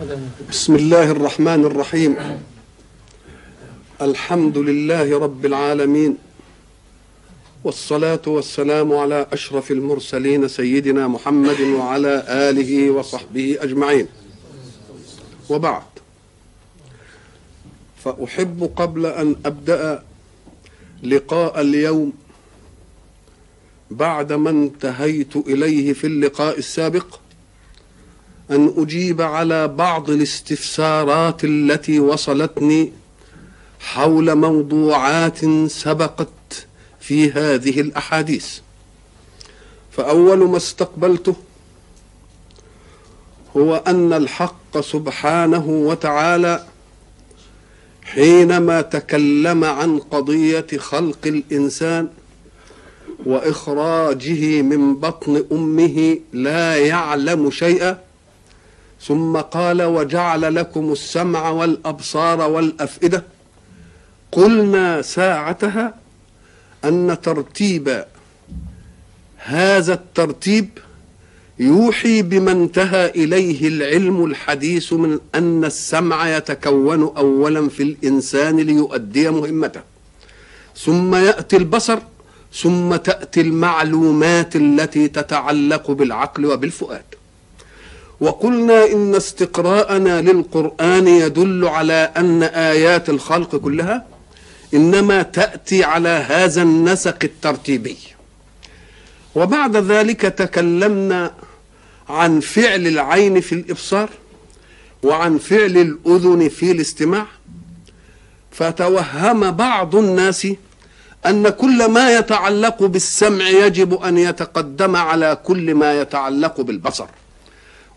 بسم الله الرحمن الرحيم. الحمد لله رب العالمين. والصلاة والسلام على أشرف المرسلين سيدنا محمد وعلى آله وصحبه أجمعين. وبعد. فأحب قبل أن أبدأ لقاء اليوم بعد ما انتهيت إليه في اللقاء السابق أن أجيب على بعض الاستفسارات التي وصلتني حول موضوعات سبقت في هذه الأحاديث. فأول ما استقبلته هو أن الحق سبحانه وتعالى حينما تكلم عن قضية خلق الإنسان وإخراجه من بطن أمه لا يعلم شيئا ثم قال وجعل لكم السمع والأبصار والأفئدة. قلنا ساعتها أن ترتيب هذا الترتيب يوحي بما انتهى إليه العلم الحديث من أن السمع يتكون اولا في الإنسان ليؤدي مهمته. ثم يأتي البصر ثم تأتي المعلومات التي تتعلق بالعقل وبالفؤاد. وقلنا إن استقراءنا للقرآن يدل على أن آيات الخلق كلها إنما تأتي على هذا النسق الترتيبي. وبعد ذلك تكلمنا عن فعل العين في الإبصار وعن فعل الأذن في الاستماع. فتوهم بعض الناس أن كل ما يتعلق بالسمع يجب أن يتقدم على كل ما يتعلق بالبصر.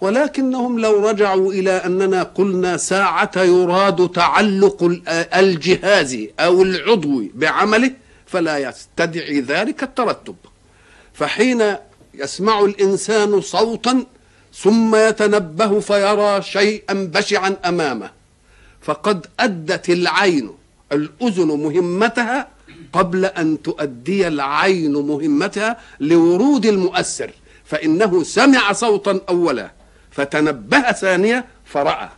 ولكنهم لو رجعوا إلى أننا قلنا ساعة يراد تعلق الجهاز أو العضو بعمله فلا يستدعي ذلك الترتب. فحين يسمع الإنسان صوتا ثم يتنبه فيرى شيئا بشعا أمامه. فقد أدت العين الأذن مهمتها قبل أن تؤدي العين مهمتها لورود المؤثر فإنه سمع صوتا اولا. فتنبه ثانية فرأى.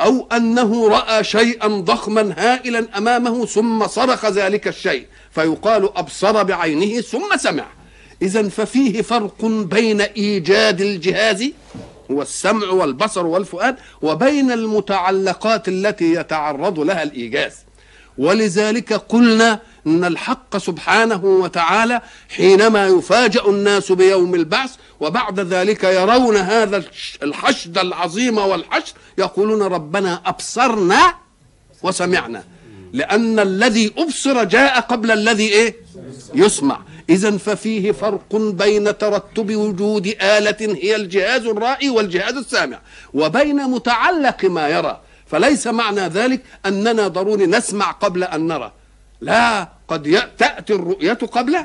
أو أنه رأى شيئا ضخما هائلا أمامه ثم صرخ ذلك الشيء فيقال أبصر بعينه ثم سمع. إذا ففيه فرق بين إيجاد الجهاز هو السمع والبصر والفؤاد وبين المتعلقات التي يتعرض لها الإيجاز. ولذلك قلنا إن الحق سبحانه وتعالى حينما يفاجأ الناس بيوم البعث وبعد ذلك يرون هذا الحشد العظيم والحشد يقولون ربنا أبصرنا وسمعنا. لأن الذي أبصر جاء قبل الذي إيه؟ يسمع. اذا ففيه فرق بين ترتب وجود آلة هي الجهاز الرائي والجهاز السامع وبين متعلق ما يرى. فليس معنى ذلك أننا ضروري نسمع قبل أن نرى. لا قد تأتي الرؤية قبل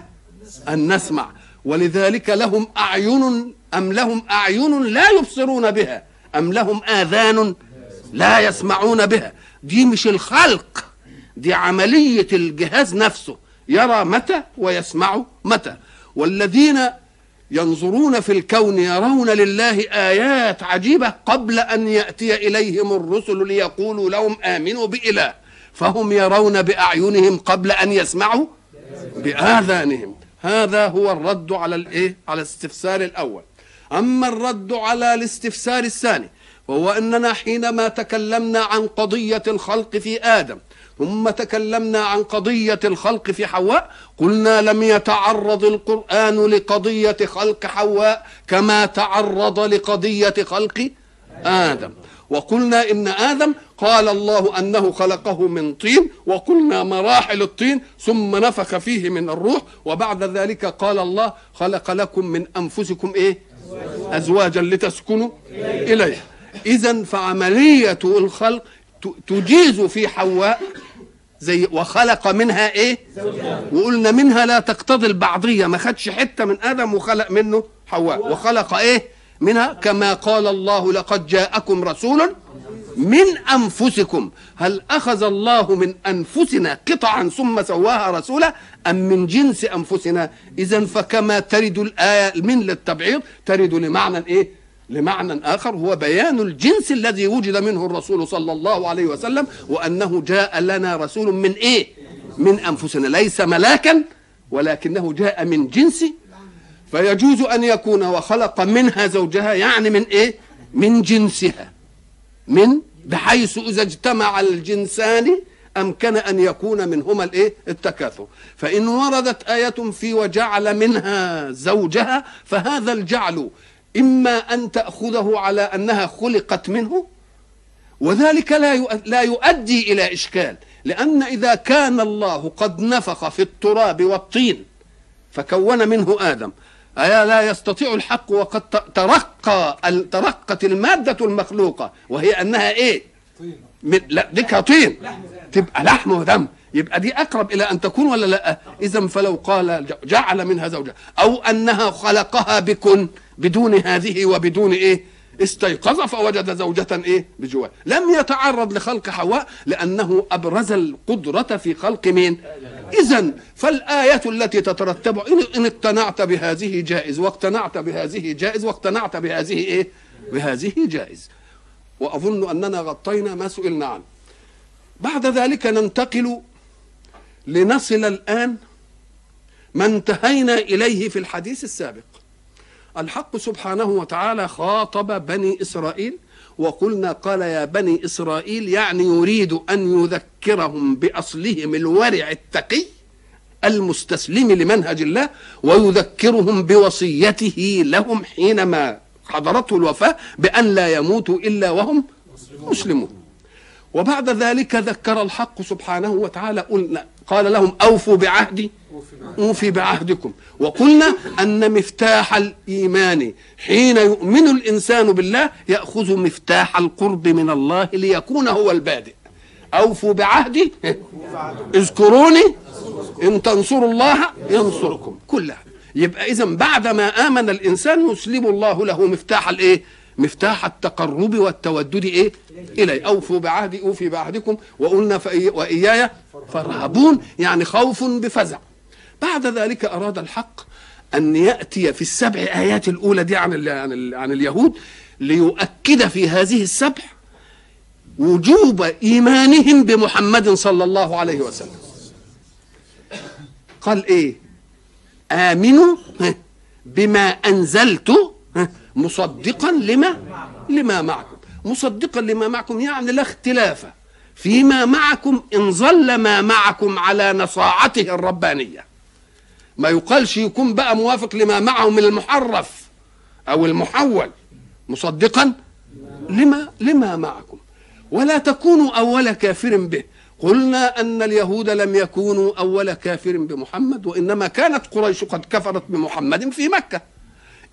أن نسمع. ولذلك لهم أعين أم لهم أعين لا يبصرون بها أم لهم آذان لا يسمعون بها. دي مش الخلق دي عملية الجهاز نفسه. يرى متى ويسمع متى. والذين ينظرون في الكون يرون لله آيات عجيبة قبل أن يأتي إليهم الرسل ليقولوا لهم آمنوا بإله. فهم يرون بأعينهم قبل أن يسمعوا بآذانهم. هذا هو الرد على الايه؟ على الاستفسار الأول. أما الرد على الاستفسار الثاني وهو أننا حينما تكلمنا عن قضية الخلق في آدم ثم تكلمنا عن قضية الخلق في حواء قلنا لم يتعرض القرآن لقضية خلق حواء كما تعرض لقضية خلق آدم. وقلنا إن آدم قال الله أنه خلقه من طين وقلنا مراحل الطين ثم نفخ فيه من الروح وبعد ذلك قال الله خلق لكم من أنفسكم إيه؟ أزواجا لتسكنوا اليها اذا فعملية الخلق تجيز في حواء زي وخلق منها إيه؟ وقلنا منها لا تقتضي البعضية. ما خدش حتة من آدم وخلق منه حواء. وخلق إيه؟ منها كما قال الله لقد جاءكم رسول من أنفسكم. هل أخذ الله من أنفسنا قطعا ثم سواها رسولا أم من جنس أنفسنا؟ اذا فكما ترد الآية من للتبعيض ترد لمعنى إيه؟ لمعنى آخر هو بيان الجنس الذي وجد منه الرسول صلى الله عليه وسلم وأنه جاء لنا رسول من إيه؟ من أنفسنا ليس ملاكا ولكنه جاء من جنس فيجوز أن يكون وخلق منها زوجها يعني من إيه؟ من جنسها. من؟ بحيث إذا اجتمع الجنسان أمكن أن يكون منهما الإيه؟ التكاثر. فإن وردت آية في وجعل منها زوجها فهذا الجعل إما أن تأخذه على أنها خلقت منه وذلك لا لا يؤدي إلى إشكال. لأن إذا كان الله قد نفخ في التراب والطين فكون منه آدم. أيا لا يستطيع الحق وقد ترقى ترقت المادة المخلوقة وهي أنها إيه؟ من لا ديك طين. تبقى لحم ودم. يبقى دي أقرب إلى أن تكون ولا لا؟ اذا فلو قال جعل منها زوجها أو أنها خلقها بكن بدون هذه وبدون إيه؟ استيقظ فوجد زوجة إيه؟ بجواه لم يتعرض لخلق حواء لأنه أبرز القدرة في خلق مين؟ اذا فالآية التي تترتب إن اقتنعت بهذه جائز واقتنعت بهذه جائز واقتنعت بهذه إيه؟ بهذه جائز. وأظن أننا غطينا ما سئلنا عنه. بعد ذلك ننتقل لنصل الآن ما انتهينا إليه في الحديث السابق. الحق سبحانه وتعالى خاطب بني إسرائيل وقلنا قال يا بني إسرائيل يعني يريد أن يذكرهم بأصلهم الورع التقي المستسلم لمنهج الله ويذكرهم بوصيته لهم حينما حضرته الوفاة بأن لا يموتوا إلا وهم مسلمون. وبعد ذلك ذكر الحق سبحانه وتعالى قلنا قال لهم أوفوا بعهدي أوفي بعهدكم. وقلنا أن مفتاح الإيمان حين يؤمن الإنسان بالله يأخذ مفتاح القرب من الله ليكون هو البادئ. أوفوا بعهدي اذكروني إن تنصروا الله ينصركم كلها. يبقى اذا بعد ما آمن الإنسان يسلم الله له مفتاح الإيه؟ مفتاح التقرب والتودد إيه؟ إلي. أوفوا بعهدي أوفي بعهدكم وقلنا وإياي فارهبون يعني خوف بفزع. بعد ذلك أراد الحق أن يأتي في السبع آيات الأولى دي عن عن, عن اليهود ليؤكد في هذه السبع وجوب إيمانهم بمحمد صلى الله عليه وسلم. قال إيه؟ آمنوا بما أنزلت مصدقا لما؟ لما معكم. مصدقا لما معكم يعني لا اختلاف فيما معكم إن ظل ما معكم على نصاعته الربانية. ما يقالش يكون بقى موافق لما معه من المحرف أو المحول. مصدقا لما لما معكم. ولا تكونوا أول كافر به. قلنا أن اليهود لم يكونوا أول كافر بمحمد وإنما كانت قريش قد كفرت بمحمد في مكة.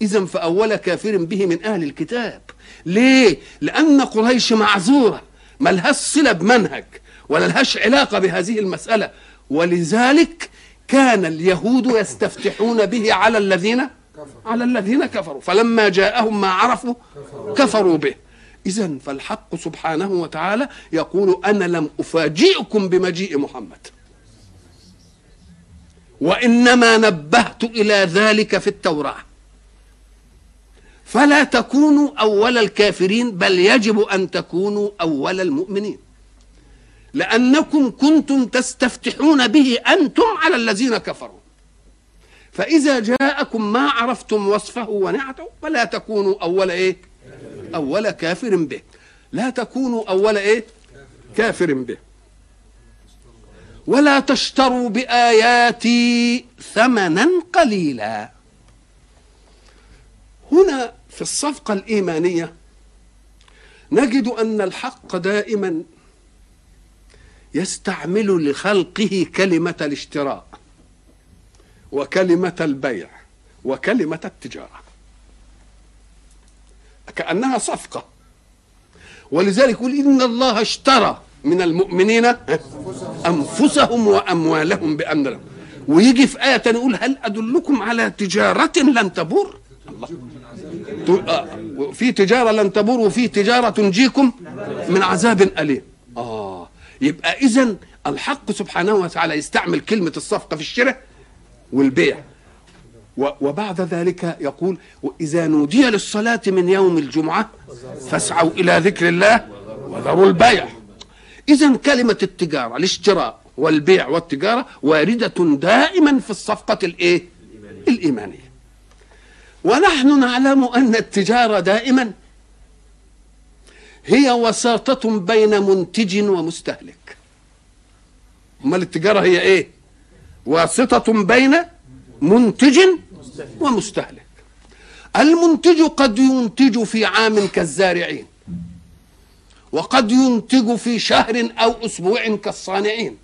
إذا فأول كافر به من أهل الكتاب. ليه؟ لأن قريش معذورة. ما لهاش صلة بمنهج ولا لهاش علاقة بهذه المسألة. ولذلك كان اليهود يستفتحون به على الذين؟ على الذين كفروا. فلما جاءهم ما عرفوا كفروا به. إذا فالحق سبحانه وتعالى يقول أنا لم أفاجئكم بمجيء محمد. وإنما نبهت إلى ذلك في التوراة. فلا تكونوا أول الكافرين بل يجب أن تكونوا أول المؤمنين. لأنكم كنتم تستفتحون به أنتم على الذين كفروا. فإذا جاءكم ما عرفتم وصفه ونعته فلا تكونوا أول إيه؟ أول كافر به. لا تكونوا أول إيه؟ كافر به. ولا تشتروا بآياتي ثمنا قليلا. هنا في الصفقة الإيمانية نجد أن الحق دائما يستعمل لخلقه كلمة الاشتراء وكلمة البيع وكلمة التجارة. كأنها صفقة. ولذلك يقول إن الله اشترى من المؤمنين أنفسهم وأموالهم بأن لهم. ويجي في آية يقول هل أدلكم على تجارة لن تبور؟ الله في تجارة لن تبور وفي تجارة تنجيكم من عذاب أليم. آه يبقى إذا الحق سبحانه وتعالى يستعمل كلمة الصفقة في الشراء والبيع. وبعد ذلك يقول وإذا نودي للصلاة من يوم الجمعة فاسعوا إلى ذكر الله وذروا البيع. إذا كلمة التجارة الاشتراء والبيع والتجارة واردة دائما في الصفقة الإيه؟ الإيمانية. ونحن نعلم أن التجارة دائما هي وساطة بين منتج ومستهلك. أمال التجارة هي إيه؟ واسطة بين منتج ومستهلك. المنتج قد ينتج في عام كالزارعين وقد ينتج في شهر أو أسبوع كالصانعين.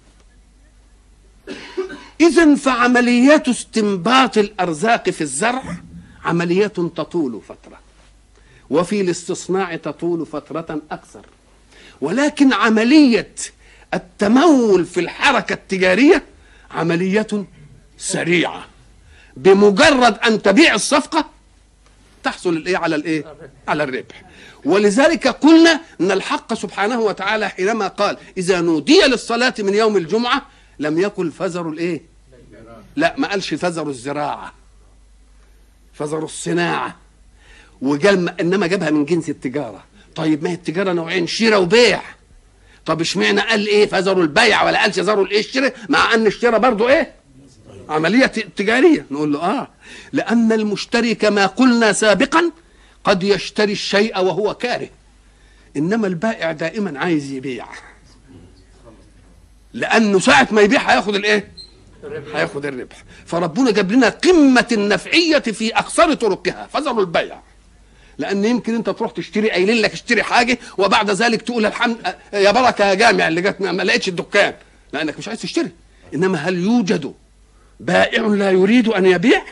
إذا فعمليات استنباط الأرزاق في الزرع عمليات تطول فترة وفي الاستصناع تطول فترة أكثر. ولكن عملية التمول في الحركة التجارية عملية سريعة. بمجرد أن تبيع الصفقة تحصل الإيه؟ على الإيه؟ على الربح. ولذلك قلنا إن الحق سبحانه وتعالى حينما قال إذا نودي للصلاة من يوم الجمعة لم يقل فزروا الإيه؟ لا ما قالش فزروا الزراعة. فزروا الصناعة. وقال إنما جابها من جنس التجارة. طيب ما هي التجارة نوعين شراء وبيع. طب إشمعنى قال إيه فزروا البيع ولا قالش زروا الايه الشراء مع إن الشراء برضه إيه؟ عملية تجارية. نقول له آه. لأن المشتري كما قلنا سابقا قد يشتري الشيء وهو كاره. إنما البائع دائما عايز يبيع. لأنه ساعة ما يبيع هياخد الإيه؟ هياخد الربح. فربنا جاب لنا قمة النفعية في أقصر طرقها فزروا البيع. لأن يمكن أنت تروح تشتري قايلين لك اشتري حاجة وبعد ذلك تقول الحمد يا بركة يا جامع اللي جت ما لقيتش الدكان. لأنك مش عايز تشتري. إنما هل يوجد بائع لا يريد أن يبيع؟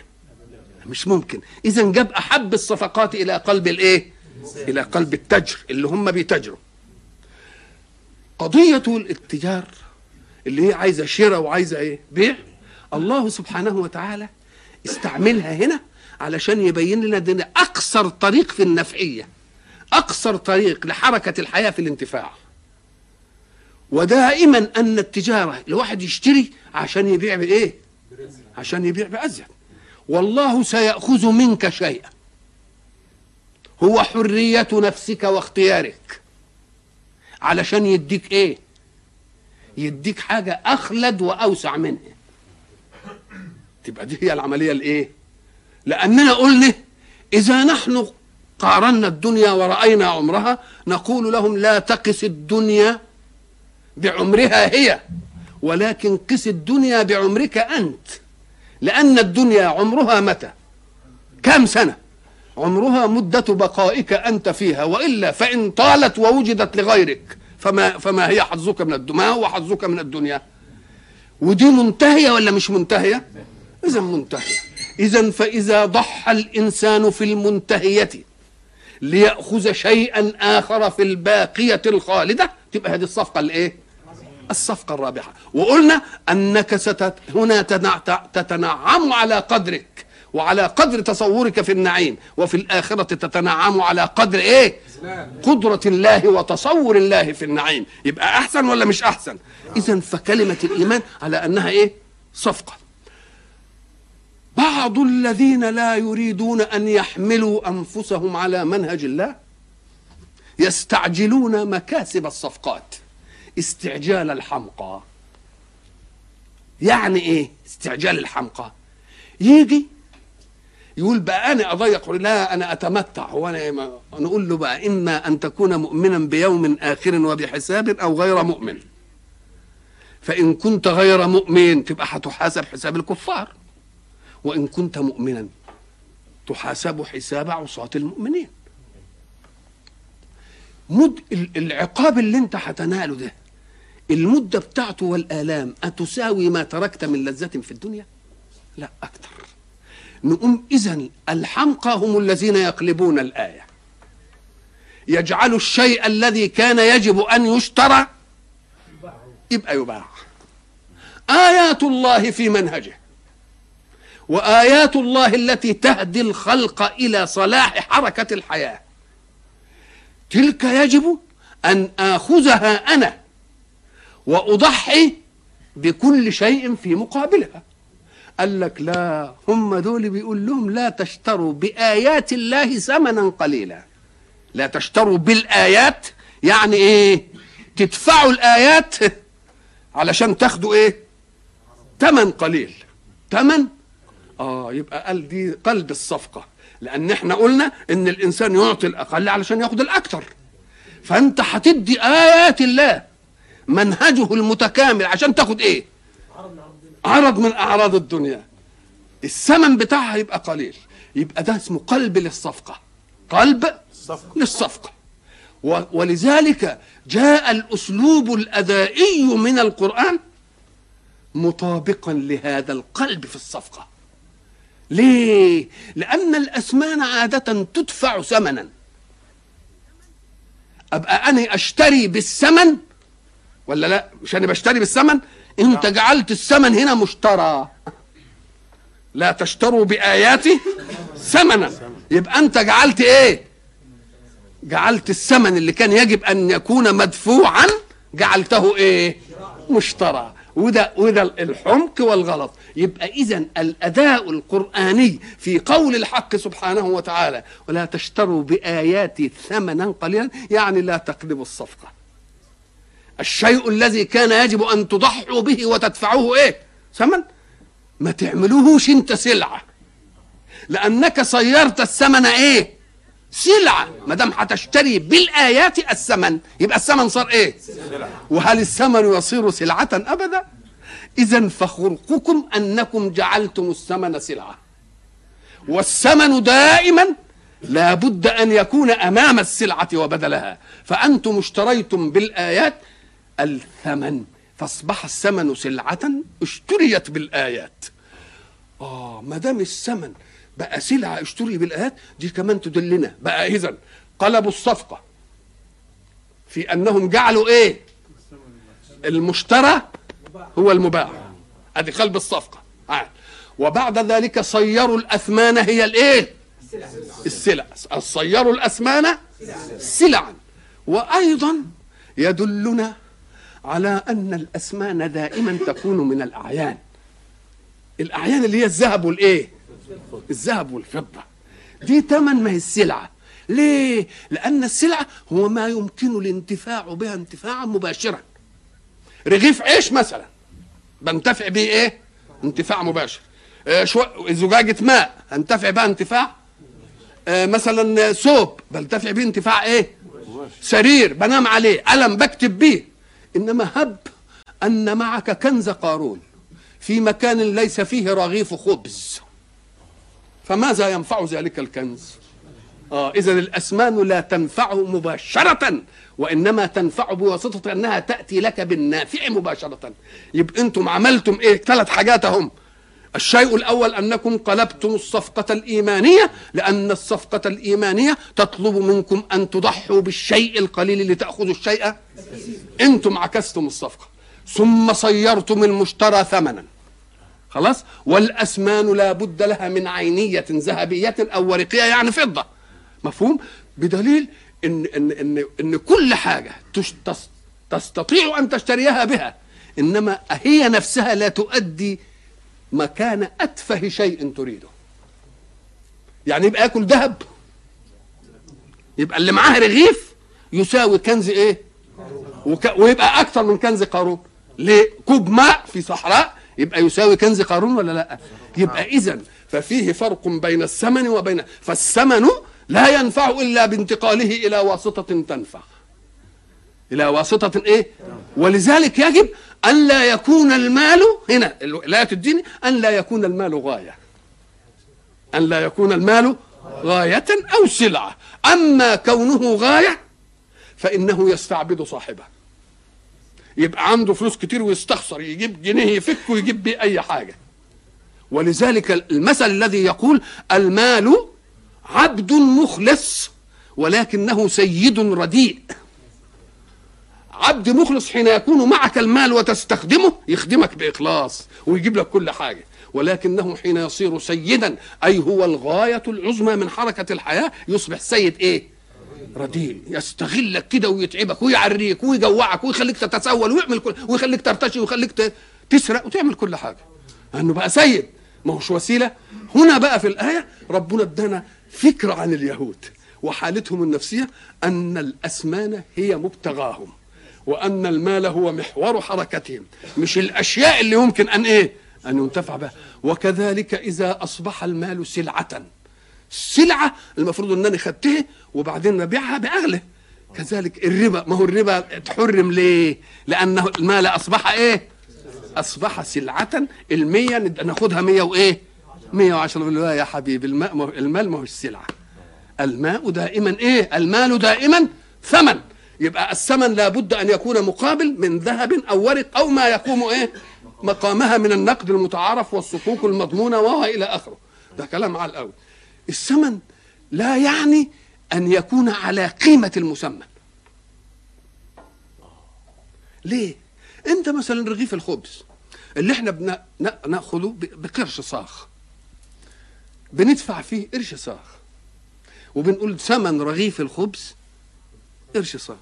مش ممكن. اذا جاب أحب الصفقات إلى قلب الإيه؟ إلى قلب التجر اللي هم بيتجروا قضية الاتجار اللي هي عايزة شراء وعايزة إيه؟ بيع. الله سبحانه وتعالى استعملها هنا علشان يبين لنا ان أقصر طريق في النفعية. أقصر طريق لحركة الحياة في الانتفاع. ودائما أن التجارة الواحد يشتري عشان يبيع بإيه؟ عشان يبيع بأزيد. والله سيأخذ منك شيئا. هو حرية نفسك واختيارك. علشان يديك إيه؟ يديك حاجة أخلد وأوسع منها. تبقى دي هي العملية الإيه؟ لأننا قلنا إذا نحن قارنا الدنيا ورأينا عمرها نقول لهم لا تقس الدنيا بعمرها هي ولكن قس الدنيا بعمرك أنت. لأن الدنيا عمرها متى؟ كم سنة؟ عمرها مدة بقائك أنت فيها وإلا فإن طالت ووجدت لغيرك فما, فما هي حظك من الدنيا؟ ما هو حظك من الدنيا؟ ودي منتهية ولا مش منتهية؟ إذا منتهية. إذا فإذا ضحى الإنسان في المنتهية ليأخذ شيئا آخر في الباقية الخالدة تبقى هذه الصفقة الإيه؟ الصفقة الرابحة. وقلنا أنك ست هنا تتنعم على قدرك. وعلى قدر تصورك في النعيم وفي الآخرة تتنعم على قدر إيه؟ قدرة الله وتصور الله في النعيم. يبقى أحسن ولا مش أحسن؟ إذا فكلمة الإيمان على أنها إيه؟ صفقة. بعض الذين لا يريدون أن يحملوا أنفسهم على منهج الله يستعجلون مكاسب الصفقات. استعجال الحمقى. يعني إيه؟ استعجال الحمقى. يجي يقول بقى أنا أضيق لا أنا أتمتع. وأنا نقول له بقى إما أن تكون مؤمنا بيوم آخر وبحساب أو غير مؤمن. فإن كنت غير مؤمن تبقى هتحاسب حساب الكفار. وإن كنت مؤمنا تحاسب حساب عصاة المؤمنين. مد العقاب اللي انت هتناله ده المدة بتاعته والآلام أتساوي ما تركت من لذة في الدنيا؟ لا أكثر نقوم إذا الحمقى هم الذين يقلبون الآية. يجعل الشيء الذي كان يجب أن يشترى يبقى يباع. آيات الله في منهجه. وآيات الله التي تهدي الخلق إلى صلاح حركة الحياة. تلك يجب أن آخذها أنا وأضحي بكل شيء في مقابلها. قال لك لا هم دول بيقول لهم لا تشتروا بآيات الله ثمنا قليلا. لا تشتروا بالآيات يعني إيه؟ تدفعوا الآيات علشان تاخدوا إيه؟ ثمن قليل. ثمن؟ آه يبقى قال دي قلب الصفقة. لأن إحنا قلنا إن الإنسان يعطي الأقل علشان ياخد الأكثر. فأنت هتدي آيات الله منهجه المتكامل عشان تاخد إيه؟ عرض من أعراض الدنيا. الثمن بتاعها يبقى قليل. يبقى ده اسمه قلب للصفقة. قلب للصفقة. و- ولذلك جاء الأسلوب الادائي من القرآن مطابقا لهذا القلب في الصفقة. ليه؟ لأن الاسمان عادة تدفع ثمنا. أبقى أنا أشتري بالثمن ولا لا؟ مش أنا بشتري بالثمن؟ انت جعلت الثمن هنا مشترى. لا تشتروا بآياتي ثمنا. يبقى أنت جعلت إيه؟ جعلت الثمن اللي كان يجب أن يكون مدفوعا جعلته إيه؟ مشترى. وده وده الحمق والغلط. يبقى اذا الأداء القرآني في قول الحق سبحانه وتعالى ولا تشتروا بآياتي ثمنا قليلا يعني لا تقلبوا الصفقة. الشيء الذي كان يجب أن تضحوا به وتدفعوه إيه؟ ثمن؟ ما تعملوهوش أنت سلعة. لأنك صيرت الثمن إيه؟ سلعة. ما دام هتشتري بالآيات الثمن يبقى الثمن صار إيه؟ وهل الثمن يصير سلعة أبدا؟ اذا فخلقكم أنكم جعلتم الثمن سلعة. والثمن دائما لا بد أن يكون أمام السلعة وبدلها. فأنتم اشتريتم بالآيات الثمن. فاصبح الثمن سلعة اشتريت بالآيات. آه ما دام الثمن بقى سلعة اشتري بالآيات دي كمان تدلنا. بقى اذا قلبوا الصفقة في أنهم جعلوا إيه؟ المشترى هو المباح ادي قلب الصفقة. عاد وبعد ذلك صيروا الأثمان هي الإيه؟ السلع. صيروا الأثمان سلعا. وأيضا يدلنا على أن الاثمان دائما تكون من الأعيان. الأعيان اللي هي الذهب والإيه؟ الذهب والفضة. دي ثمن ما هي السلعة. ليه؟ لأن السلعة هو ما يمكن الانتفاع بها انتفاعا مباشرا. رغيف عيش مثلا. بنتفع بيه إيه؟ انتفاع مباشر. آه شو... زجاجة ماء. أنتفع بها انتفاع؟ آه مثلا ثوب بنتفع بيه انتفاع إيه؟ سرير. بنام عليه. قلم بكتب بيه. إنما هب أن معك كنز قارون في مكان ليس فيه رغيف خبز. فماذا ينفع ذلك الكنز؟ آه إذا الأسمان لا تنفعه مباشرة وإنما تنفع بواسطة أنها تأتي لك بالنافع مباشرة. يبقى أنتم عملتم إيه؟ ثلاث حاجات هم الشيء الأول أنكم قلبتم الصفقة الإيمانية لأن الصفقة الإيمانية تطلب منكم أن تضحوا بالشيء القليل لتأخذوا الشيء. أنتم عكستم الصفقة ثم صيرتم المشترى ثمنا. خلاص؟ والأسمان لا بد لها من عينية ذهبية أو ورقية يعني فضة. مفهوم؟ بدليل إن, إن, إن, إن كل حاجة تستطيع أن تشتريها بها إنما هي نفسها لا تؤدي مكان أتفه شيء تريده. يعني يبقى ياكل ذهب يبقى اللي معاه رغيف يساوي كنز إيه؟ وك... ويبقى أكثر من كنز قارون. ليه؟ كوب ماء في صحراء يبقى يساوي كنز قارون ولا لا؟ يبقى اذا ففيه فرق بين الثمن وبين فالثمن لا ينفع إلا بانتقاله إلى واسطة تنفع. إلى واسطة إيه؟ ولذلك يجب أن لا يكون المال هنا. الآية الدين أن لا يكون المال غاية. أن لا يكون المال غاية أو سلعة. أما كونه غاية فإنه يستعبد صاحبه. يبقى عنده فلوس كتير ويستخسر. يجيب جنيه يفك ويجيب بيه أي حاجة. ولذلك المثل الذي يقول المال عبد مخلص ولكنه سيد رديء. عبد مخلص حين يكون معك المال وتستخدمه يخدمك بإخلاص ويجيب لك كل حاجة. ولكنه حين يصير سيدا أي هو الغاية العظمى من حركة الحياة يصبح سيد إيه؟ رديء. يستغلك كده ويتعبك ويعريك ويجوعك ويخليك تتسول ويعمل كل ويخليك ترتشي ويخليك تسرق وتعمل كل حاجة. لأنه بقى سيد. ما هوش وسيلة. هنا بقى في الآية ربنا ادانا فكرة عن اليهود وحالتهم النفسية أن الأسمان هي مبتغاهم. وأن المال هو محور حركتهم مش الأشياء اللي يمكن أن إيه؟ أن ينتفع بها. وكذلك إذا أصبح المال سلعة. سلعة المفروض انني خدتها وبعدين ببيعها بأغلى. كذلك الربا ما هو الربا تحرم ليه؟ لأنه المال أصبح إيه؟ أصبح سلعة. المية ناخدها مية وإيه؟ 110 بالله يا حبيبي الماء ما هو- المال ما هوش سلعة. الماء دائما إيه؟ المال دائما ثمن. يبقى الثمن لابد أن يكون مقابل من ذهب أو ورق أو ما يقوم إيه؟ مقامها من النقد المتعارف والصكوك المضمونة وهو إلى آخره. ده كلام على الأول. الثمن لا يعني أن يكون على قيمة المسمى ليه؟ أنت مثلا رغيف الخبز اللي إحنا نأخذه بقرش صاغ بندفع فيه قرش صاغ وبنقول ثمن رغيف الخبز قرش صاغ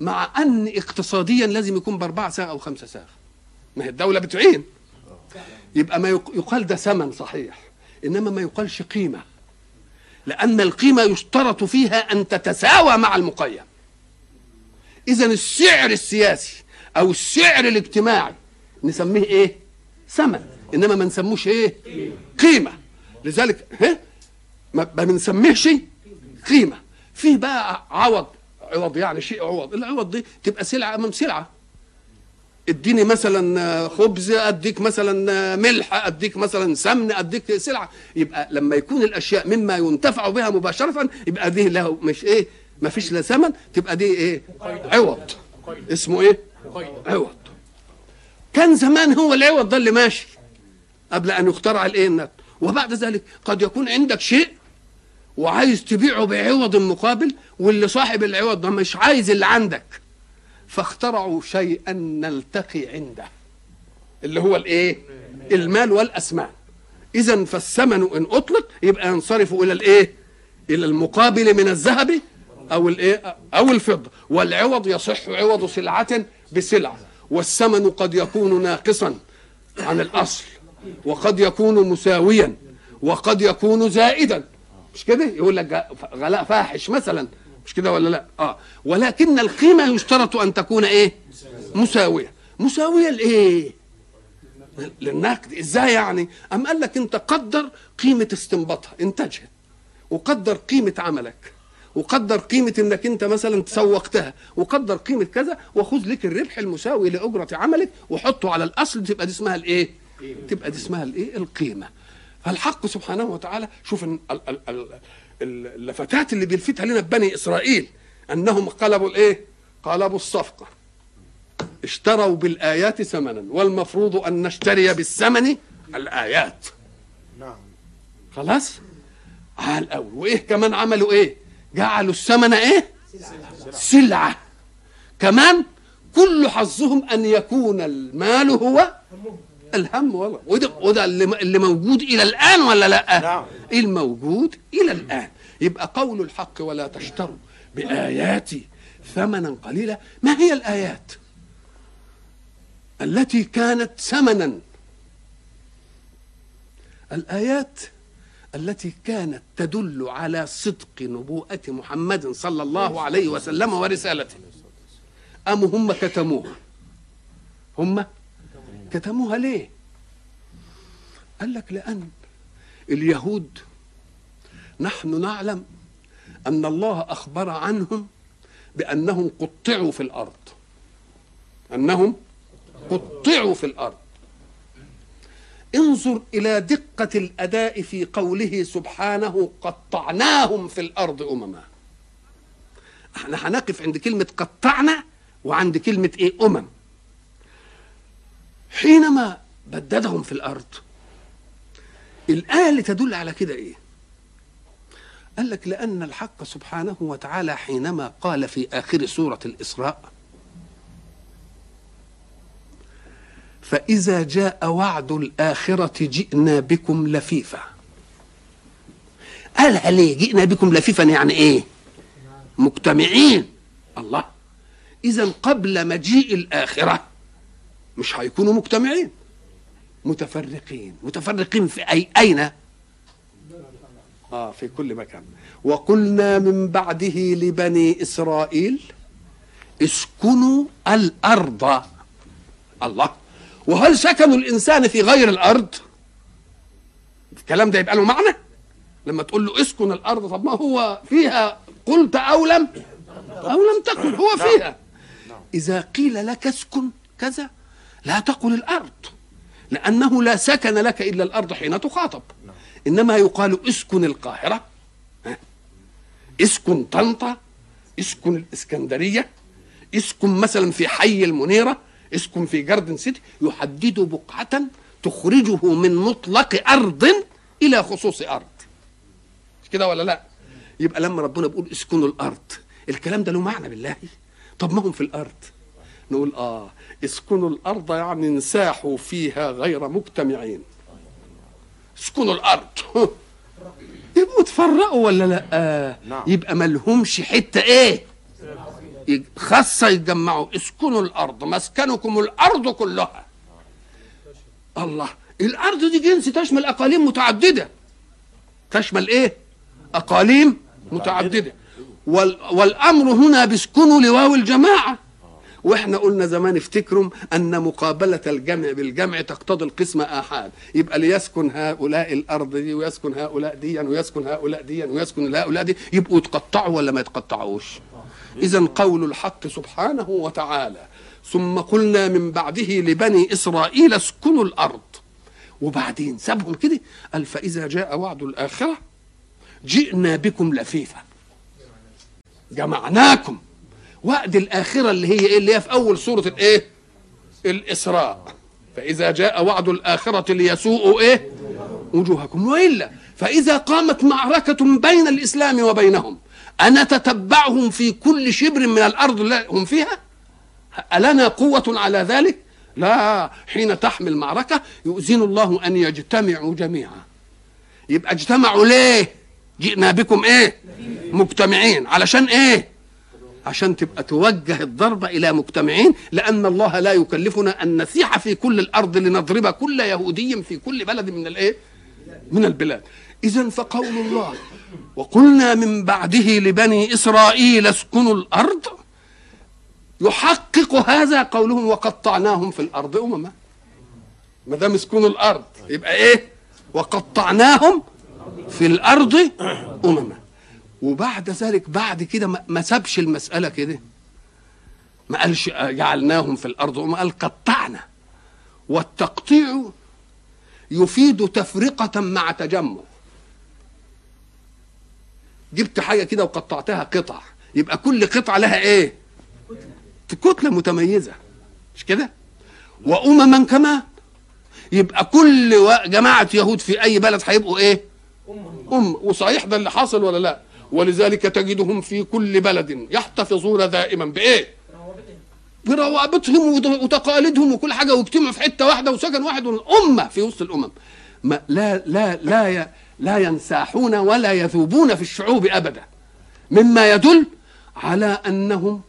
مع أن اقتصاديا لازم يكون بأربعة صاغ أو خمسة صاغ ما هي الدولة بتعين. يبقى ما يق- يقال ده ثمن صحيح إنما ما يقالش قيمة. لأن القيمة يشترط فيها أن تتساوى مع المقيم. اذا السعر السياسي أو السعر الاجتماعي نسميه إيه؟ ثمن. إنما ما نسموش إيه؟ قيمة. لذلك ها؟ ما بنسميهش قيمة. فيه بقى عوض عوض يعني شيء عوض. العوض دي تبقى سلعة أمام سلعة. اديني مثلا خبز أديك مثلا ملح أديك مثلا سمن أديك سلعة. يبقى لما يكون الأشياء مما ينتفع بها مباشرة يبقى دي له مش إيه ما فيش لا ثمن تبقى دي إيه عوض. اسمه إيه؟ عوض. كان زمان هو العوض ده اللي ماشي قبل أن يخترع الإيه النت. وبعد ذلك قد يكون عندك شيء وعايز تبيعه بعوض مقابل واللي صاحب العوض ده مش عايز اللي عندك. فاخترعوا شيئا نلتقي عنده اللي هو الإيه؟ المال والاسمان اذا فالثمن إن أطلق يبقى ينصرف إلى الإيه؟ إلى المقابل من الذهب أو الإيه؟ أو الفضة. والعوض يصح عوض سلعة بسلعة. والثمن قد يكون ناقصا عن الأصل وقد يكون مساويا وقد يكون زائدا. مش كده؟ يقول لك غلاء فاحش مثلا. مش كده ولا لا؟ آه. ولكن القيمة يشترط أن تكون إيه؟ مساوية. مساوية لإيه؟ للنقد. إزاي يعني؟ أم قال لك أنت قدر قيمة استنباطها إنتاجها. وقدر قيمة عملك. وقدر قيمة إنك أنت مثلا تسوقتها. وقدر قيمة كذا وخذ لك الربح المساوي لأجرة عملك وحطه على الأصل تبقى دي اسمها الإيه؟ تبقى دي اسمها الإيه؟ القيمة. فالحق سبحانه وتعالى شوف ال- ال- ال- ال- اللفتات اللي بيلفتها لنا بني إسرائيل أنهم قلبوا الإيه؟ قلبوا الصفقة. اشتروا بالآيات ثمنا والمفروض أن نشتري بالثمن الآيات. نعم خلاص؟ على الأول وإيه كمان عملوا إيه؟ جعلوا الثمن إيه؟ سلعة كمان كل حظهم أن يكون المال هو الهم والله وده, وده اللي, اللي موجود إلى الآن ولا لأ؟ نعم. الموجود إلى الآن يبقى قول الحق ولا تشتروا بآياتي ثمنا قليلا ما هي الآيات؟ التي كانت ثمنا الآيات التي كانت تدل على صدق نبوءة محمد صلى الله عليه وسلم ورسالته أم هم كتموها هم كتموها ليه؟ قال لك لأن اليهود نحن نعلم أن الله أخبر عنهم بأنهم قطعوا في الأرض. أنهم قطعوا في الأرض. انظر إلى دقة الأداء في قوله سبحانه قطعناهم في الأرض أمما. إحنا هنقف عند كلمة قطعنا وعند كلمة إيه؟ أمم. حينما بددهم في الأرض الايه اللي تدل على كده إيه؟ قال لك لأن الحق سبحانه وتعالى حينما قال في آخر سورة الإسراء فإذا جاء وعد الآخرة جئنا بكم لفيفا قالها ليه جئنا بكم لفيفا يعني إيه؟ مجتمعين. الله. إذا قبل مجيء الآخرة مش هيكونوا مجتمعين. متفرقين. متفرقين في أي أين؟ آه في كل مكان. وقلنا من بعده لبني إسرائيل اسكنوا الأرض. الله. وهل سكن الإنسان في غير الأرض؟ الكلام ده يبقى له معنى؟ لما تقول له اسكن الأرض طب ما هو فيها قلت أو لم؟ أو لم تكن هو فيها. إذا قيل لك اسكن كذا لا تقل الأرض لأنه لا سكن لك إلا الأرض حين تخاطب. إنما يقال اسكن القاهرة اسكن طنطا اسكن الإسكندرية اسكن مثلا في حي المنيرة اسكن في جاردن سيتي يحدد بقعة تخرجه من مطلق أرض إلى خصوص أرض. كده ولا لا؟ يبقى لما ربنا بيقول اسكنوا الأرض الكلام ده له معنى بالله. طب ما هم في الأرض؟ نقول آه اسكنوا الأرض يعني انساحوا فيها غير مجتمعين. اسكنوا الأرض. يبقوا تفرقوا ولا لأ؟ آه. يبقى ملهمش حتة إيه؟ خاصة يتجمعوا. اسكنوا الأرض مسكنكم الأرض كلها. الله الأرض دي جنس تشمل أقاليم متعددة. تشمل إيه؟ أقاليم متعددة. وال والأمر هنا باسكنوا لواو الجماعة. وإحنا قلنا زمان افتكروا ان مقابلة الجمع بالجمع تقتضي القسم آحاد. يبقى ليسكن هؤلاء الأرض دي ويسكن هؤلاء دي ويسكن هؤلاء دي ويسكن هؤلاء دي يبقوا يتقطعوا ولا ما يتقطعوش؟ إذا قول الحق سبحانه وتعالى. ثم قلنا من بعده لبني إسرائيل اسكنوا الأرض. وبعدين سابهم كده قال فإذا جاء وعد الآخرة جئنا بكم لفيفا جمعناكم. وعد الآخرة اللي هي إيه؟ اللي هي في أول سورة الإيه؟ الإسراء. فإذا جاء وعد الآخرة ليسوءوا إيه؟ وجوهكم. وإلا فإذا قامت معركة بين الإسلام وبينهم أنا تتبعهم في كل شبر من الأرض هم فيها؟ ألنا قوة على ذلك؟ لا. حين تحمل معركة يؤذن الله أن يجتمعوا جميعا. يبقى اجتمعوا ليه؟ جئنا بكم إيه؟ مجتمعين. علشان إيه؟ عشان تبقى توجه الضربة إلى مجتمعين لأن الله لا يكلفنا أن نسيح في كل الأرض لنضرب كل يهودي في كل بلد من الإيه؟ من البلاد إذا فقول الله وقلنا من بعده لبني إسرائيل اسكنوا الأرض يحقق هذا قولهم وقطعناهم في الأرض أمما ما دام اسكنوا الأرض يبقى إيه؟ وقطعناهم في الأرض أمما وبعد ذلك بعد كده ما- سابش المسألة كده. ما قالش آه، جعلناهم في الأرض وما قال قطعنا. والتقطيع يفيد تفرقة مع تجمع. جبت حاجة كده وقطعتها قطع. يبقى كل قطعة لها إيه؟ كتلة متميزة. مش كده؟ وأمما كمان يبقى كل جماعة يهود في أي بلد هيبقوا إيه؟ أم. وصحيح ده اللي حاصل ولا لا؟ ولذلك تجدهم في كل بلد يحتفظون دائما بإيه؟ بروابطهم وت- وتقاليدهم وكل حاجة واجتمعوا في حتة واحدة وسكن واحد أمة في وسط الأمم. ما لا لا لا لا ينساحون ولا يذوبون في الشعوب أبدا. مما يدل على أنهم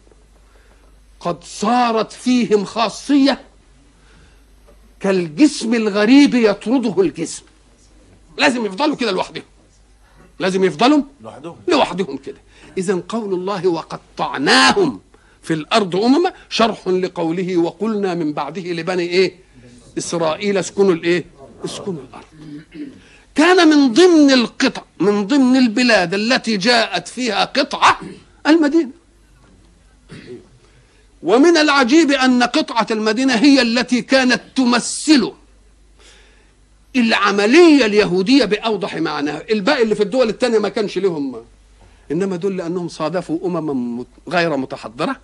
قد صارت فيهم خاصية كالجسم الغريب يطرده الجسم. لازم يفضلوا كده لوحدهم. لازم يفضلوا لوحدهم. لوحدهم كده. اذا قول الله وقطعناهم في الأرض أمما. شرح لقوله وقلنا من بعده لبني إيه؟ إسرائيل اسكنوا الإيه؟ اسكنوا الأرض. كان من ضمن القطع من ضمن البلاد التي جاءت فيها قطعة المدينة. ومن العجيب أن قطعة المدينة هي التي كانت تمثل العملية اليهودية بأوضح معناها. الباقي اللي في الدول الثانية ما كانش لهم. إنما دول لأنهم صادفوا امما مت- غير متحضرة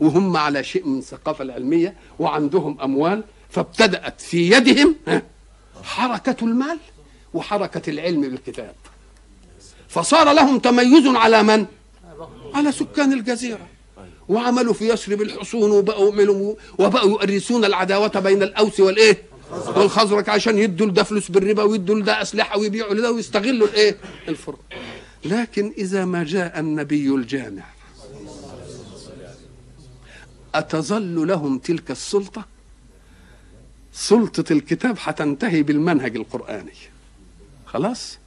وهم على شيء من الثقافه العلمية وعندهم أموال فابتدأت في يدهم ها، حركة المال وحركة العلم بالكتاب. فصار لهم تميز على من؟ على سكان الجزيرة. وعملوا في يثرب الحصون وبقوا وبقوا يؤرسون العداوة بين الأوس والإيه؟ والخزرج عشان يدوا لده فلوس بالربا ويدوا لده أسلحة ويبيعوا لده ويستغلوا الإيه؟ الفرق لكن إذا ما جاء النبي الجامع أتظل لهم تلك السلطة؟ سلطة الكتاب هتنتهي بالمنهج القرآني. خلاص؟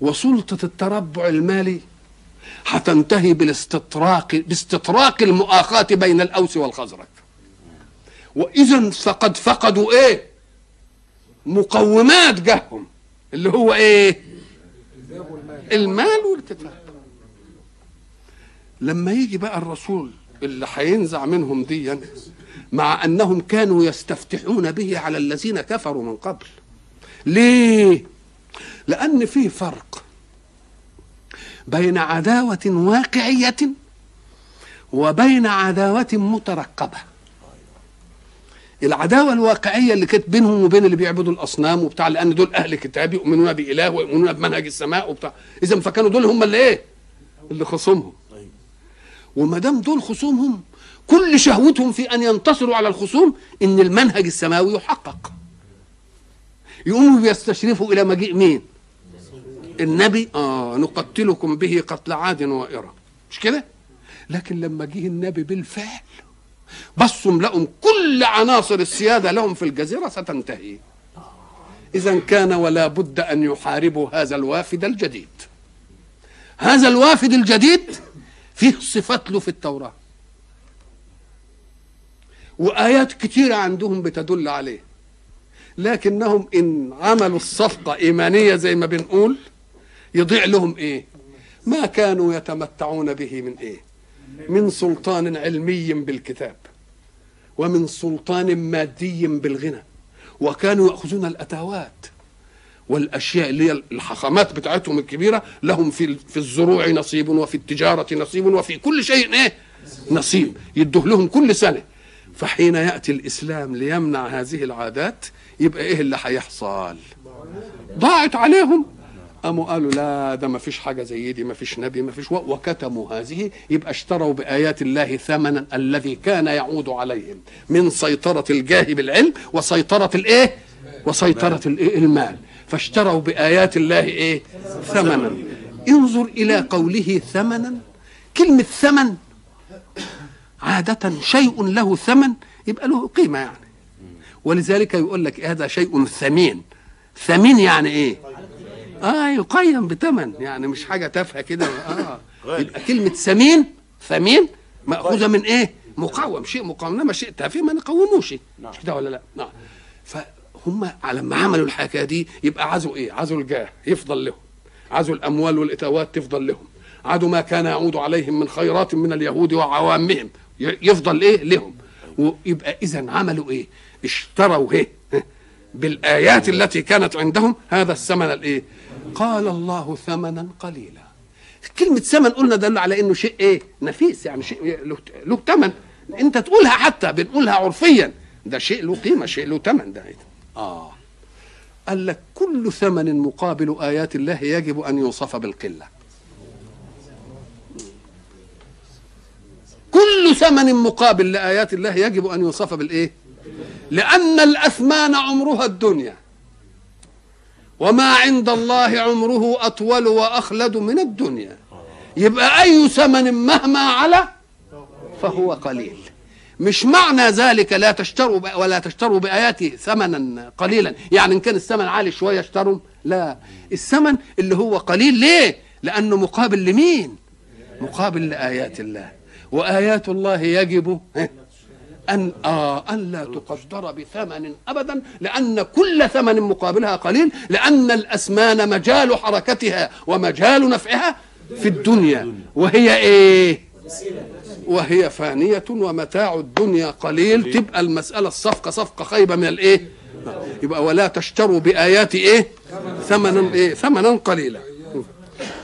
وسلطة التربع المالي هتنتهي بالاستطراق باستطراق المؤاخاة بين الأوس والخزرج. وإذا فقد فقدوا إيه؟ مقومات جههم اللي هو إيه؟ المال والكتاب. لما يجي بقى الرسول اللي هينزع منهم ديا مع أنهم كانوا يستفتحون به على الذين كفروا من قبل. ليه؟ لأن في فرق بين عداوة واقعية وبين عداوة مترقبة. العداوة الواقعية اللي كانت بينهم وبين اللي بيعبدوا الأصنام وبتاع لأن دول أهل كتاب يؤمنون بإله ويؤمنون بمنهج السماء وبتاع. اذا فكانوا دول هم اللي إيه؟ اللي خصومهم. وما دام دول خصومهم كل شهوتهم في أن ينتصروا على الخصوم إن المنهج السماوي يحقق. يقوموا بيستشرفوا إلى مجيء مين؟ النبي. آه نقتلكم به قتل عاد وإرم مش كده؟ لكن لما جه النبي بالفعل بصوا لهم كل عناصر السيادة لهم في الجزيرة ستنتهي. إذا كان ولا بد أن يحاربوا هذا الوافد الجديد. هذا الوافد الجديد فيه صفات له في التوراة. وآيات كثيرة عندهم بتدل عليه. لكنهم إن عملوا الصفقة إيمانية زي ما بنقول يضيع لهم إيه؟ ما كانوا يتمتعون به من إيه؟ من سلطان علمي بالكتاب. ومن سلطان مادي بالغنى وكانوا يأخذون الأتاوات والأشياء اللي هي الحخامات بتاعتهم الكبيرة لهم في في الزروع نصيب وفي التجارة نصيب وفي كل شيء إيه؟ نصيب. يدوه لهم كل سنة. فحين يأتي الإسلام ليمنع هذه العادات يبقى إيه اللي هيحصل ضاعت عليهم. قاموا قالوا لا ده ما فيش حاجة زي دي ما فيش نبي ما فيش وكتموا هذه. يبقى اشتروا بآيات الله ثمنا الذي كان يعود عليهم من سيطرة الجاه بالعلم وسيطرة الإيه؟ وسيطرة الإيه؟ المال. فاشتروا بآيات الله إيه؟ ثمنا. انظر إلى قوله ثمنا. كلمة ثمن عادة شيء له ثمن يبقى له قيمة يعني. ولذلك يقول لك هذا شيء ثمين. ثمين يعني إيه؟ آه يقيم بثمن. يعني مش حاجة تافهة كده. آه. يبقى كلمة ثمين ثمين مأخوذة من إيه؟ مقاوم. شيء مقاوم. إنما شيء تافه ما نقوموش. مش كده ولا لا؟ نعم. هم لما عملوا الحكاية دي يبقى عزوا إيه؟ عزوا الجاه. يفضل لهم. عزوا الأموال والإتاوات تفضل لهم. عدوا ما كان يعود عليهم من خيرات من اليهود وعوامهم. يفضل إيه؟ لهم. ويبقى إذا عملوا إيه؟ اشتروا إيه؟ بالآيات التي كانت عندهم. هذا الثمن الإيه؟ قال الله ثمنا قليلا. كلمة ثمن قلنا دل على إنه شيء إيه؟ نفيس يعني شيء له ثمن أنت تقولها حتى بنقولها عرفيا. ده شيء له قيمة شيء له ثمن ده. آه. قال لك كل ثمن مقابل آيات الله يجب أن يوصف بالقلة. كل ثمن مقابل لآيات الله يجب أن يوصف بالإيه؟ لأن الأثمان عمرها الدنيا. وما عند الله عمره أطول وأخلد من الدنيا. يبقى أي ثمن مهما على فهو قليل. مش معنى ذلك لا تشتروا ولا تشتروا بآياتي ثمنا قليلا. يعني إن كان الثمن عالي شوية اشتروا. لا. الثمن اللي هو قليل ليه؟ لأنه مقابل لمين؟ مقابل لآيات الله. وآيات الله يجب أن آه أن لا تقدر بثمن أبدا لأن كل ثمن مقابلها قليل لأن الأثمان مجال حركتها ومجال نفعها في الدنيا. وهي إيه؟ وهي فانية ومتاع الدنيا قليل. تبقى المسألة الصفقة صفقة خيبة من الإيه؟ يبقى ولا تشتروا بآيات إيه؟ ثمنا إيه؟ ثمنا قليلا.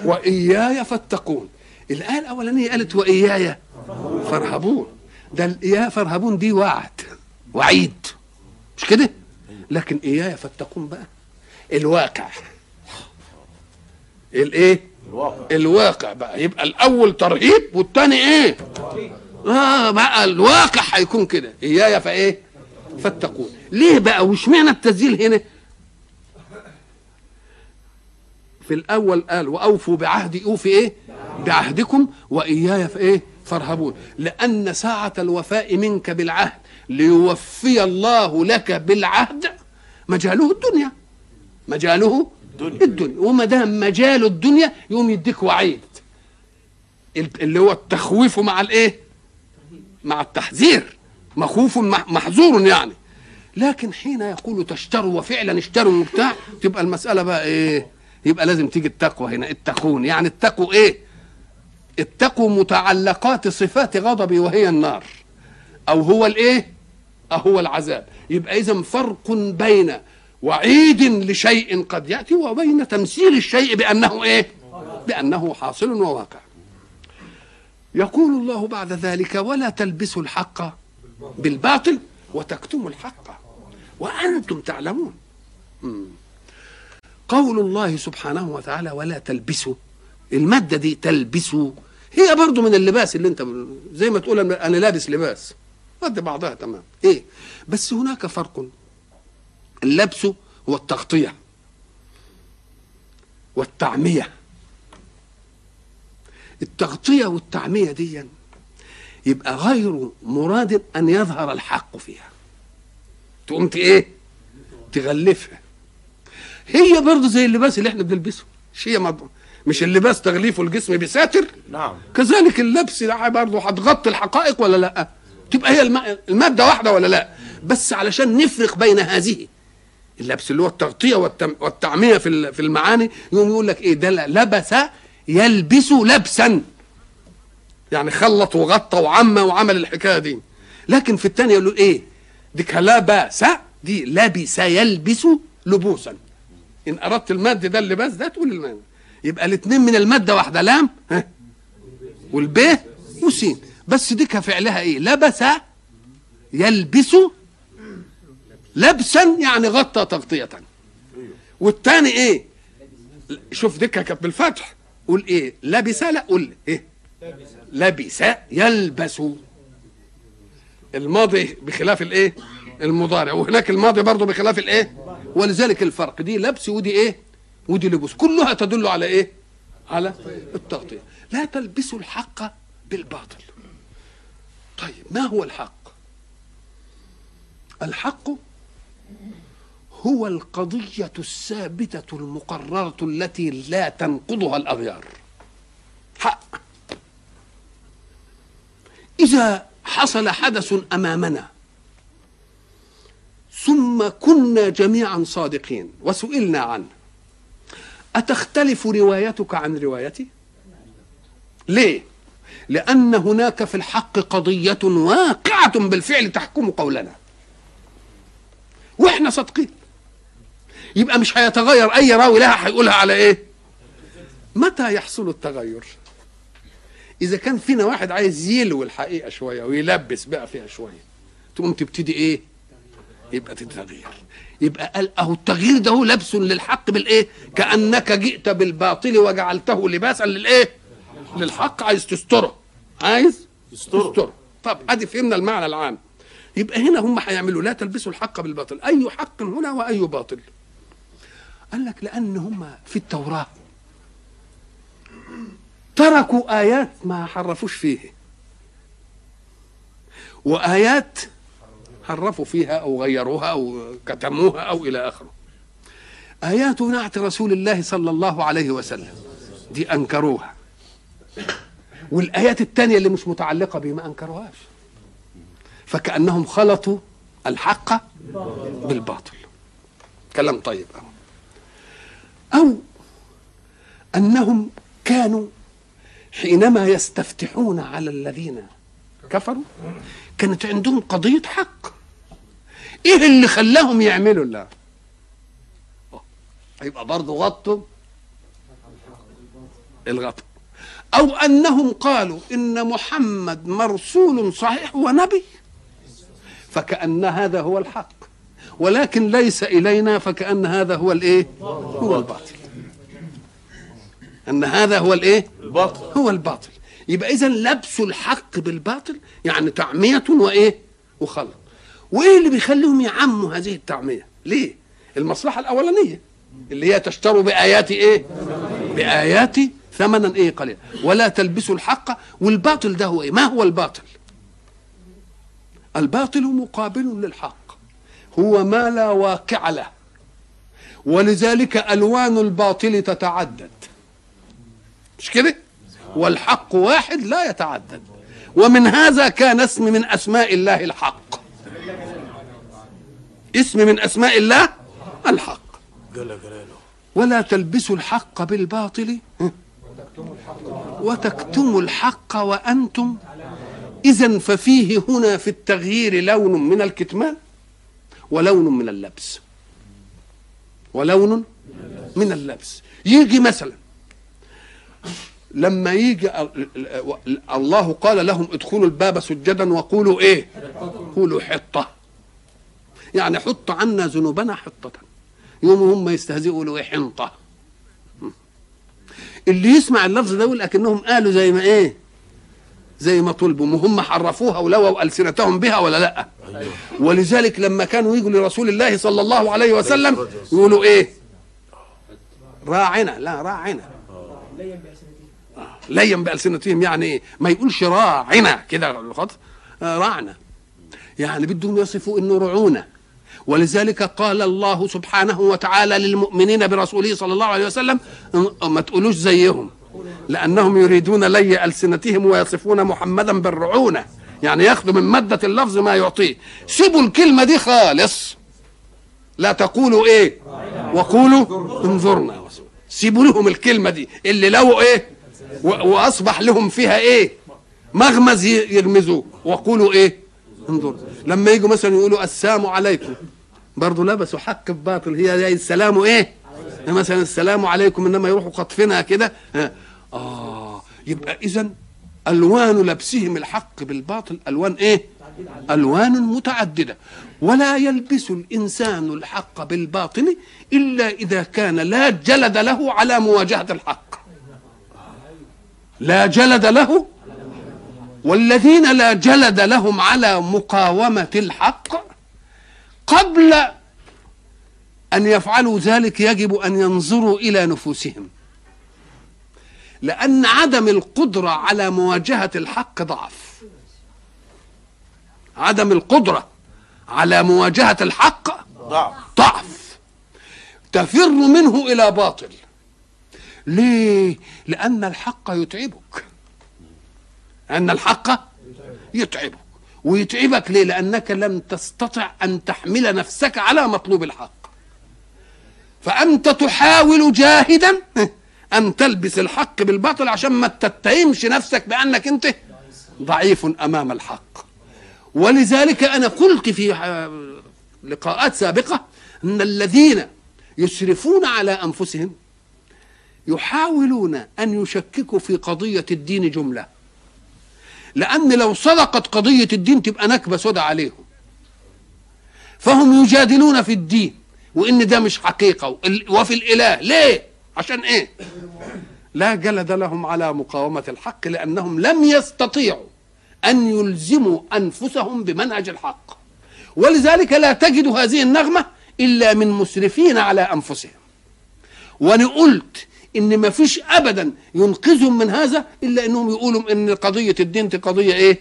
وإياي فاتقون. الآية الأولانية قالت وإياي فارهبون. ده الإياي فارهبون دي وعد. وعيد. مش كده؟ لكن إياي فاتقون بقى. الواقع. الايه الواقع. الواقع بقى. يبقى الأول ترهيب والثاني إيه؟ آه بقى الواقع هيكون كده. اياي فإيه؟ فاتقون. ليه بقى؟ واشمعنى التسجيل هنا؟ في الأول قال وأوفوا بعهدي أوفي إيه؟ بعهدكم. وإياي فإيه؟ فارهبون. لأن ساعة الوفاء منك بالعهد ليوفي الله لك بالعهد مجاله الدنيا. مجاله الدنيا, الدنيا. وما دام مجال الدنيا يقوم يديك وعيد. اللي هو التخويف مع الايه؟ مع التحذير. مخوف محظور يعني. لكن حين يقول تشتروا وفعلا اشتروا وبتاع تبقى المسألة بقى إيه؟ يبقى لازم تيجي التقوى هنا. اتقون. يعني اتقوا إيه؟ اتقوا متعلقات صفات غضبي وهي النار. أو هو الإيه؟ أو هو العذاب. يبقى اذا فرق بين وعيد لشيء قد يأتي وبين تمثيل الشيء بأنه إيه؟ بأنه حاصل وواقع. يقول الله بعد ذلك ولا تلبسوا الحق بالباطل وتكتموا الحق وأنتم تعلمون. قول الله سبحانه وتعالى ولا تلبسوا المادة دي تلبسوا هي برضو من اللباس اللي انت زي ما تقول أنا لابس لباس. قد بعضها تمام. إيه؟ بس هناك فرق. اللبس هو التغطيه والتعمية. التغطية والتعمية دي يبقى غير مراد أن يظهر الحق فيها. تقوم إيه؟ تغلفها. هي برضه زي اللباس اللي إحنا بنلبسه. مش هي مض... مش اللباس تغليفه الجسم بساتر نعم. كذلك اللبس ده برضه هتغطي الحقائق ولا لا؟ تبقى هي الم... المادة واحدة ولا لا؟ بس علشان نفرق بين هذه اللبس اللي هو التغطية. والتعمية في في المعاني يقوم يقول لك إيه؟ ده لبس يلبس لبسا. يعني خلط وغطى وعمى وعمل الحكاية دي. لكن في الثانية يقول إيه؟ دي لبس دي لبس يلبس لبوسا. إن أردت المد ده اللباس ده تقول المادة. يبقى الاثنين من المادة واحدة لام ها والب وسين. بس دي فعلها إيه؟ لبس يلبس لبسا يعني غطى تغطية. والثاني إيه؟ شوف ديكها كانت بالفتح. قول إيه؟ لبس لا قول إيه؟ لبس يلبس. الماضي بخلاف الإيه؟ المضارع. وهناك الماضي برضه بخلاف الإيه؟ ولذلك الفرق. دي لبس ودي إيه؟ ودي لبس كلها تدل على إيه؟ على التغطية. لا تلبسوا الحق بالباطل. طيب ما هو الحق؟ الحق هو القضية الثابتة المقررة التي لا تنقضها الأغيار. حق. إذا حصل حدث أمامنا ثم كنا جميعا صادقين وسئلنا عنه أتختلف روايتك عن روايتي؟ ليه؟ لأن هناك في الحق قضية واقعة بالفعل تحكم قولنا وإحنا صادقين يبقى مش هيتغير أي راوي لها هيقولها على إيه؟ متى يحصل التغير؟ إذا كان فينا واحد عايز يلوي الحقيقة شوية ويلبس بقى فيها شوية تقوم تبتدي إيه؟ يبقى تتغير يبقى قال أهو التغيير ده هو لبس للحق بالإيه؟ كأنك جئت بالباطل وجعلته لباسا للإيه؟ للحق. عايز تستره. عايز تستره, تستره. طب أدي فهمنا المعنى العام. يبقى هنا هم هيعملوا لا تلبسوا الحق بالباطل. أي حق هنا وأي باطل. قال لك لأن هم في التوراة. تركوا آيات ما حرفوش فيه. وآيات حرفوا فيها أو غيروها أو كتموها أو إلى آخره. ايات نعت رسول الله صلى الله عليه وسلم دي أنكروها. والآيات الثانية اللي مش متعلقة به ما أنكروهاش. فكأنهم خلطوا الحق بالباطل. كلام طيب أو. أو أنهم كانوا حينما يستفتحون على الذين كفروا كانت عندهم قضية حق. إيه اللي خلاهم يعملوا الله يبقى برضه غطوا الغطاء أو أنهم قالوا إن محمد مرسول صحيح ونبي. فكأن هذا هو الحق. ولكن ليس إلينا فكأن هذا هو الإيه؟ هو الباطل. أن هذا هو الإيه؟ الباطل. هو الباطل. يبقى اذا لبس الحق بالباطل يعني تعمية وإيه؟ وخلط وإيه اللي بيخليهم يعموا هذه التعمية؟ ليه؟ المصلحة الأولانية اللي هي تشتروا بآيات إيه؟ بآيات ثمنا إيه؟ قليلا. ولا تلبسوا الحق والباطل ده هو إيه؟ ما هو الباطل؟ الباطل مقابل للحق. هو ما لا واقع له. ولذلك ألوان الباطل تتعدد. مش كده؟ والحق واحد لا يتعدد. ومن هذا كان اسم من أسماء الله الحق. اسم من أسماء الله الحق. جل جلاله ولا تلبسوا الحق بالباطل. وتكتموا الحق وأنتم اذا ففيه هنا في التغيير لون من الكتمان ولون من اللبس. ولون من اللبس. يجي مثلا لما يجي الله قال لهم ادخلوا الباب سجدا وقولوا إيه؟ قولوا حطة. يعني حط عنا ذنوبنا حطة. يوم هم يستهزئوا يقولوا إيه حنطة. اللي يسمع اللفظ ده يقول اكنهم قالوا زي ما إيه؟ زي ما طلبوا. وهم حرفوها ولووا ألسنتهم بها ولا لأ؟ ولذلك لما كانوا يجوا لرسول الله صلى الله عليه وسلم يقولوا إيه؟ راعنا. لا راعنا. لين بألسنتهم يعني إيه ما يقولش راعنا كده خط راعنا. يعني بدهم يصفوا إنه رعونه ولذلك قال الله سبحانه وتعالى للمؤمنين برسوله صلى الله عليه وسلم ما تقولوش زيهم لأنهم يريدون لي ألسنتهم ويصفون محمدا بالرعونة. يعني ياخذوا من مادة اللفظ ما يعطيه. سيبوا الكلمة دي خالص. لا تقولوا إيه؟ وقولوا انظرنا سيبوا لهم الكلمة دي. اللي لو إيه؟ وأصبح لهم فيها إيه؟ مغمز يرمزوه. وقولوا إيه؟ انظر لما يجوا مثلا يقولوا السلام عليكم برضه لبسوا حق بباطل هي زي السلام إيه؟ مثلا السلام عليكم إنما يروحوا خطفينها كده. آه. يبقى اذا ألوان لبسهم الحق بالباطل ألوان إيه؟ ألوان متعددة. ولا يلبس الإنسان الحق بالباطل إلا إذا كان لا جلد له على مواجهة الحق. لا جلد له. والذين لا جلد لهم على مقاومة الحق قبل أن يفعلوا ذلك يجب أن ينظروا إلى نفوسهم. لأن عدم القدرة على مواجهة الحق ضعف. عدم القدرة على مواجهة الحق ضعف. ضعف. تفر منه إلى باطل. ليه؟ لأن الحق يتعبك. أن الحق يتعبك. ويتعبك ليه؟ لأنك لم تستطع أن تحمل نفسك على مطلوب الحق. فأنت تحاول جاهدا أن تلبس الحق بالباطل عشان ما تتهمش نفسك بأنك أنت ضعيف أمام الحق. ولذلك أنا قلت في لقاءات سابقة أن الذين يسرفون على أنفسهم يحاولون أن يشككوا في قضية الدين جملة. لأن لو صدقت قضية الدين تبقى نكبة سودة عليهم. فهم يجادلون في الدين وإن ده مش حقيقة وفي الإله. ليه؟ عشان إيه؟ لا جلد لهم على مقاومة الحق لأنهم لم يستطيعوا أن يلزموا أنفسهم بمنهج الحق. ولذلك لا تجد هذه النغمة إلا من مسرفين على أنفسهم. وأنا قلت إن ما فيش ابدا ينقذهم من هذا إلا إنهم يقولوا إن قضية الدين دي قضية إيه؟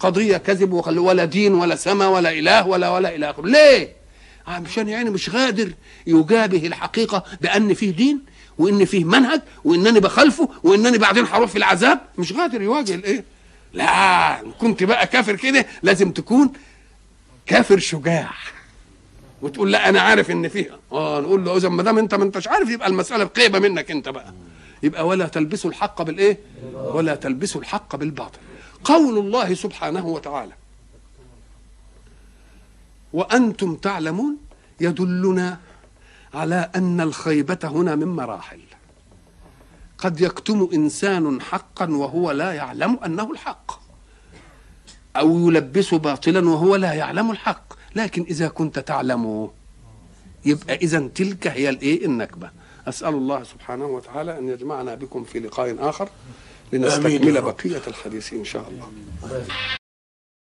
قضية كذب ولا دين ولا سما ولا إله ولا ولا إلى آخره. ليه؟ عشان يعني مش قادر يجابه الحقيقة بأن فيه دين وإن فيه منهج وإنني بخالفه وإنني بعدين هروح في العذاب؟ مش قادر يواجه الإيه؟ لا كنت بقى كافر كده لازم تكون كافر شجاع. وتقول لا أنا عارف إن فيها. آه نقول له إذا ما دام أنت ما أنتش عارف يبقى المسألة بقيمه منك أنت بقى. يبقى ولا تلبسوا الحق بالإيه؟ ولا تلبسوا الحق بالباطل. قول الله سبحانه وتعالى وأنتم تعلمون يدلنا على أن الخيبة هنا من مراحل. قد يكتم إنسان حقا وهو لا يعلم أنه الحق أو يلبس باطلا وهو لا يعلم الحق. لكن إذا كنت تعلمه يبقى إذا تلك هي الإيه؟ النكبة. أسأل الله سبحانه وتعالى أن يجمعنا بكم في لقاء آخر لنستكمل بقية الحديث إن شاء الله.